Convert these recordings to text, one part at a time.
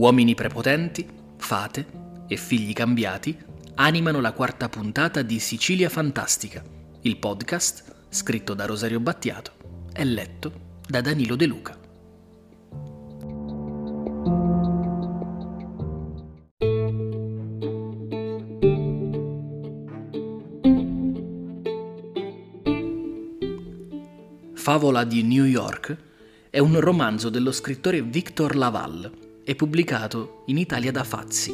Uomini prepotenti, fate e figli cambiati animano la quarta puntata di Sicilia Fantastica, il podcast scritto da Rosario Battiato e letto da Danilo De Luca. Favola di New York è un romanzo dello scrittore Victor Laval e pubblicato in Italia da Fazzi.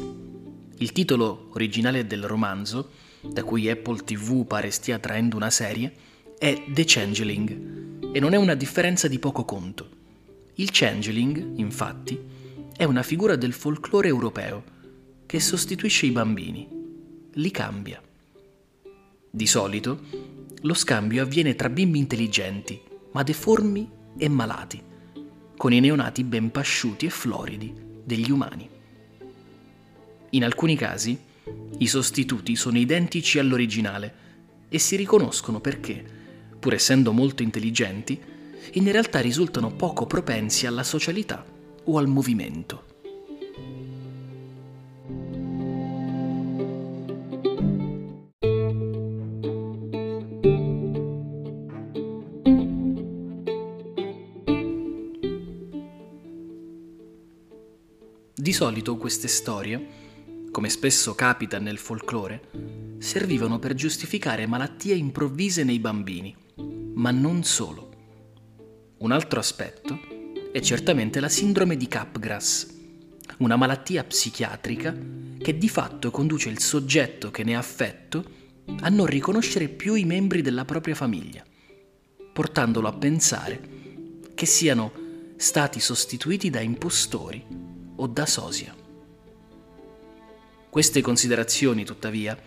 Il titolo originale del romanzo, da cui Apple TV pare stia traendo una serie, è The Changeling e non è una differenza di poco conto. Il Changeling, infatti, è una figura del folklore europeo che sostituisce i bambini, li cambia. Di solito, lo scambio avviene tra bimbi intelligenti ma deformi e malati, con i neonati ben pasciuti e floridi degli umani. In alcuni casi, i sostituti sono identici all'originale e si riconoscono perché, pur essendo molto intelligenti, in realtà risultano poco propensi alla socialità o al movimento. Solito queste storie, come spesso capita nel folklore, servivano per giustificare malattie improvvise nei bambini, ma non solo. Un altro aspetto è certamente la sindrome di Capgras, una malattia psichiatrica che di fatto conduce il soggetto che ne ha affetto a non riconoscere più i membri della propria famiglia, portandolo a pensare che siano stati sostituiti da impostori o da sosia. Queste considerazioni, tuttavia,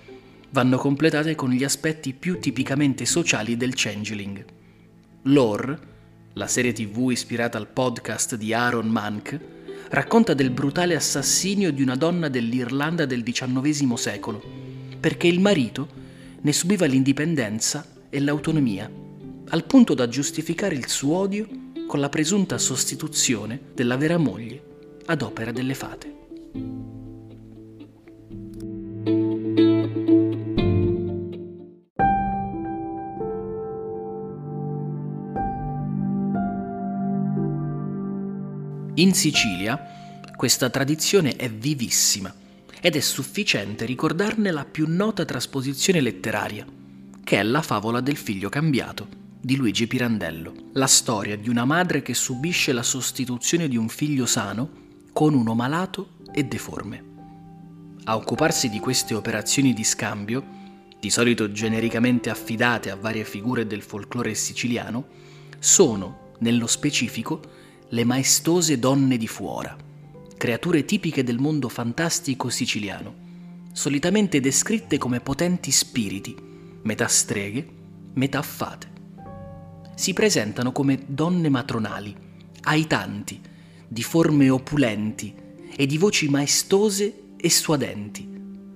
vanno completate con gli aspetti più tipicamente sociali del changeling. Lore, la serie tv ispirata al podcast di Aaron Mank, racconta del brutale assassinio di una donna dell'Irlanda del XIX secolo, perché il marito ne subiva l'indipendenza e l'autonomia, al punto da giustificare il suo odio con la presunta sostituzione della vera moglie ad opera delle fate. In Sicilia questa tradizione è vivissima ed è sufficiente ricordarne la più nota trasposizione letteraria, che è la favola del figlio cambiato di Luigi Pirandello, la storia di una madre che subisce la sostituzione di un figlio sano con uno malato e deforme. A occuparsi di queste operazioni di scambio, di solito genericamente affidate a varie figure del folklore siciliano, sono, nello specifico, le maestose donne di fuora, creature tipiche del mondo fantastico siciliano, solitamente descritte come potenti spiriti, metà streghe, metà fate. Si presentano come donne matronali, aitanti, di forme opulenti e di voci maestose e suadenti,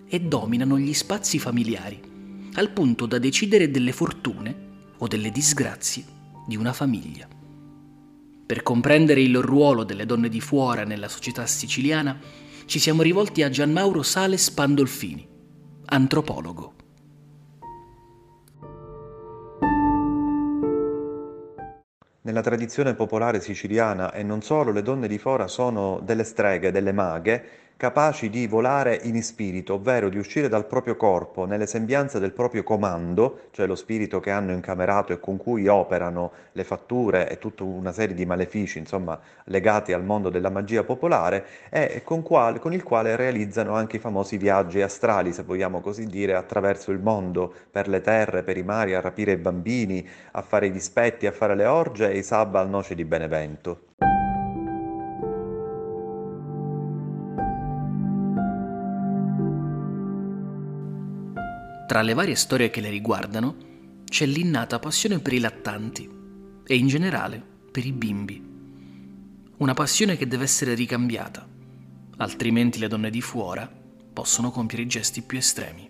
e dominano gli spazi familiari, al punto da decidere delle fortune o delle disgrazie di una famiglia. Per comprendere il ruolo delle donne di fuora nella società siciliana, ci siamo rivolti a Gianmauro Sales Pandolfini, antropologo. Nella tradizione popolare siciliana e non solo, le donne di fora sono delle streghe, delle maghe, capaci di volare in spirito, ovvero di uscire dal proprio corpo nelle sembianze del proprio comando, cioè lo spirito che hanno incamerato e con cui operano le fatture e tutta una serie di malefici, insomma, legati al mondo della magia popolare, e con, quale, con il quale realizzano anche i famosi viaggi astrali, se vogliamo così dire, attraverso il mondo, per le terre, per i mari, a rapire i bambini, a fare i dispetti, a fare le orge e i sabba al noce di Benevento. Tra le varie storie che le riguardano c'è l'innata passione per i lattanti e in generale per i bimbi. Una passione che deve essere ricambiata, altrimenti le donne di fuora possono compiere i gesti più estremi.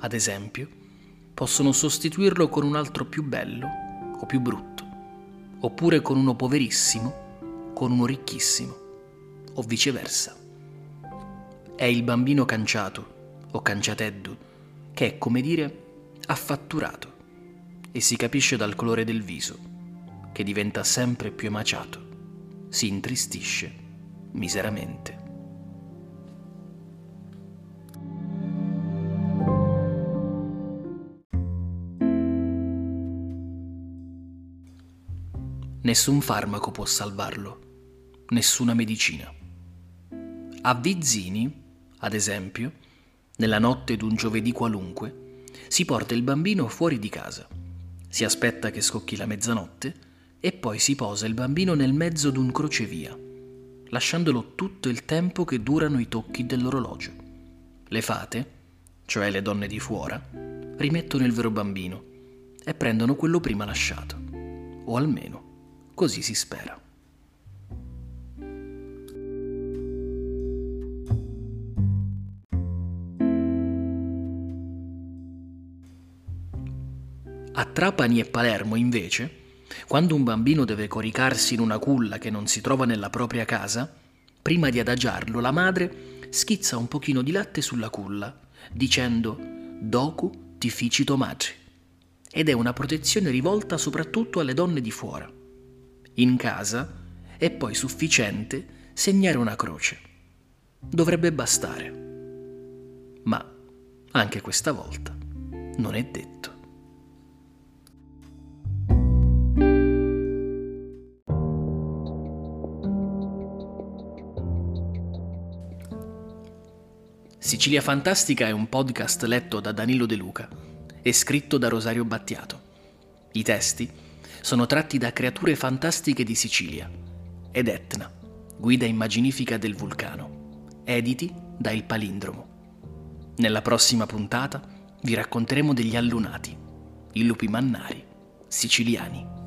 Ad esempio, possono sostituirlo con un altro più bello o più brutto, oppure con uno poverissimo con uno ricchissimo, o viceversa. È il bambino canciato o canciateddu che è come dire affatturato e si capisce dal colore del viso, che diventa sempre più emaciato, si intristisce miseramente. Nessun farmaco può salvarlo, nessuna medicina. A Vizzini, ad esempio, nella notte d'un giovedì qualunque, si porta il bambino fuori di casa, si aspetta che scocchi la mezzanotte e poi si posa il bambino nel mezzo d'un crocevia, lasciandolo tutto il tempo che durano i tocchi dell'orologio. Le fate, cioè le donne di fuora, rimettono il vero bambino e prendono quello prima lasciato, o almeno Così si spera. A Trapani e Palermo, invece, quando un bambino deve coricarsi in una culla che non si trova nella propria casa, prima di adagiarlo la madre schizza un pochino di latte sulla culla, dicendo Docu ti ficito maggi. Ed è una protezione rivolta soprattutto alle donne di fuora in casa è poi sufficiente segnare una croce. Dovrebbe bastare. Ma anche questa volta non è detto. Sicilia Fantastica è un podcast letto da Danilo De Luca e scritto da Rosario Battiato. I testi sono tratti da creature fantastiche di Sicilia ed Etna, guida immaginifica del vulcano, editi da Il Palindromo. Nella prossima puntata vi racconteremo degli allunati, i lupi mannari, siciliani.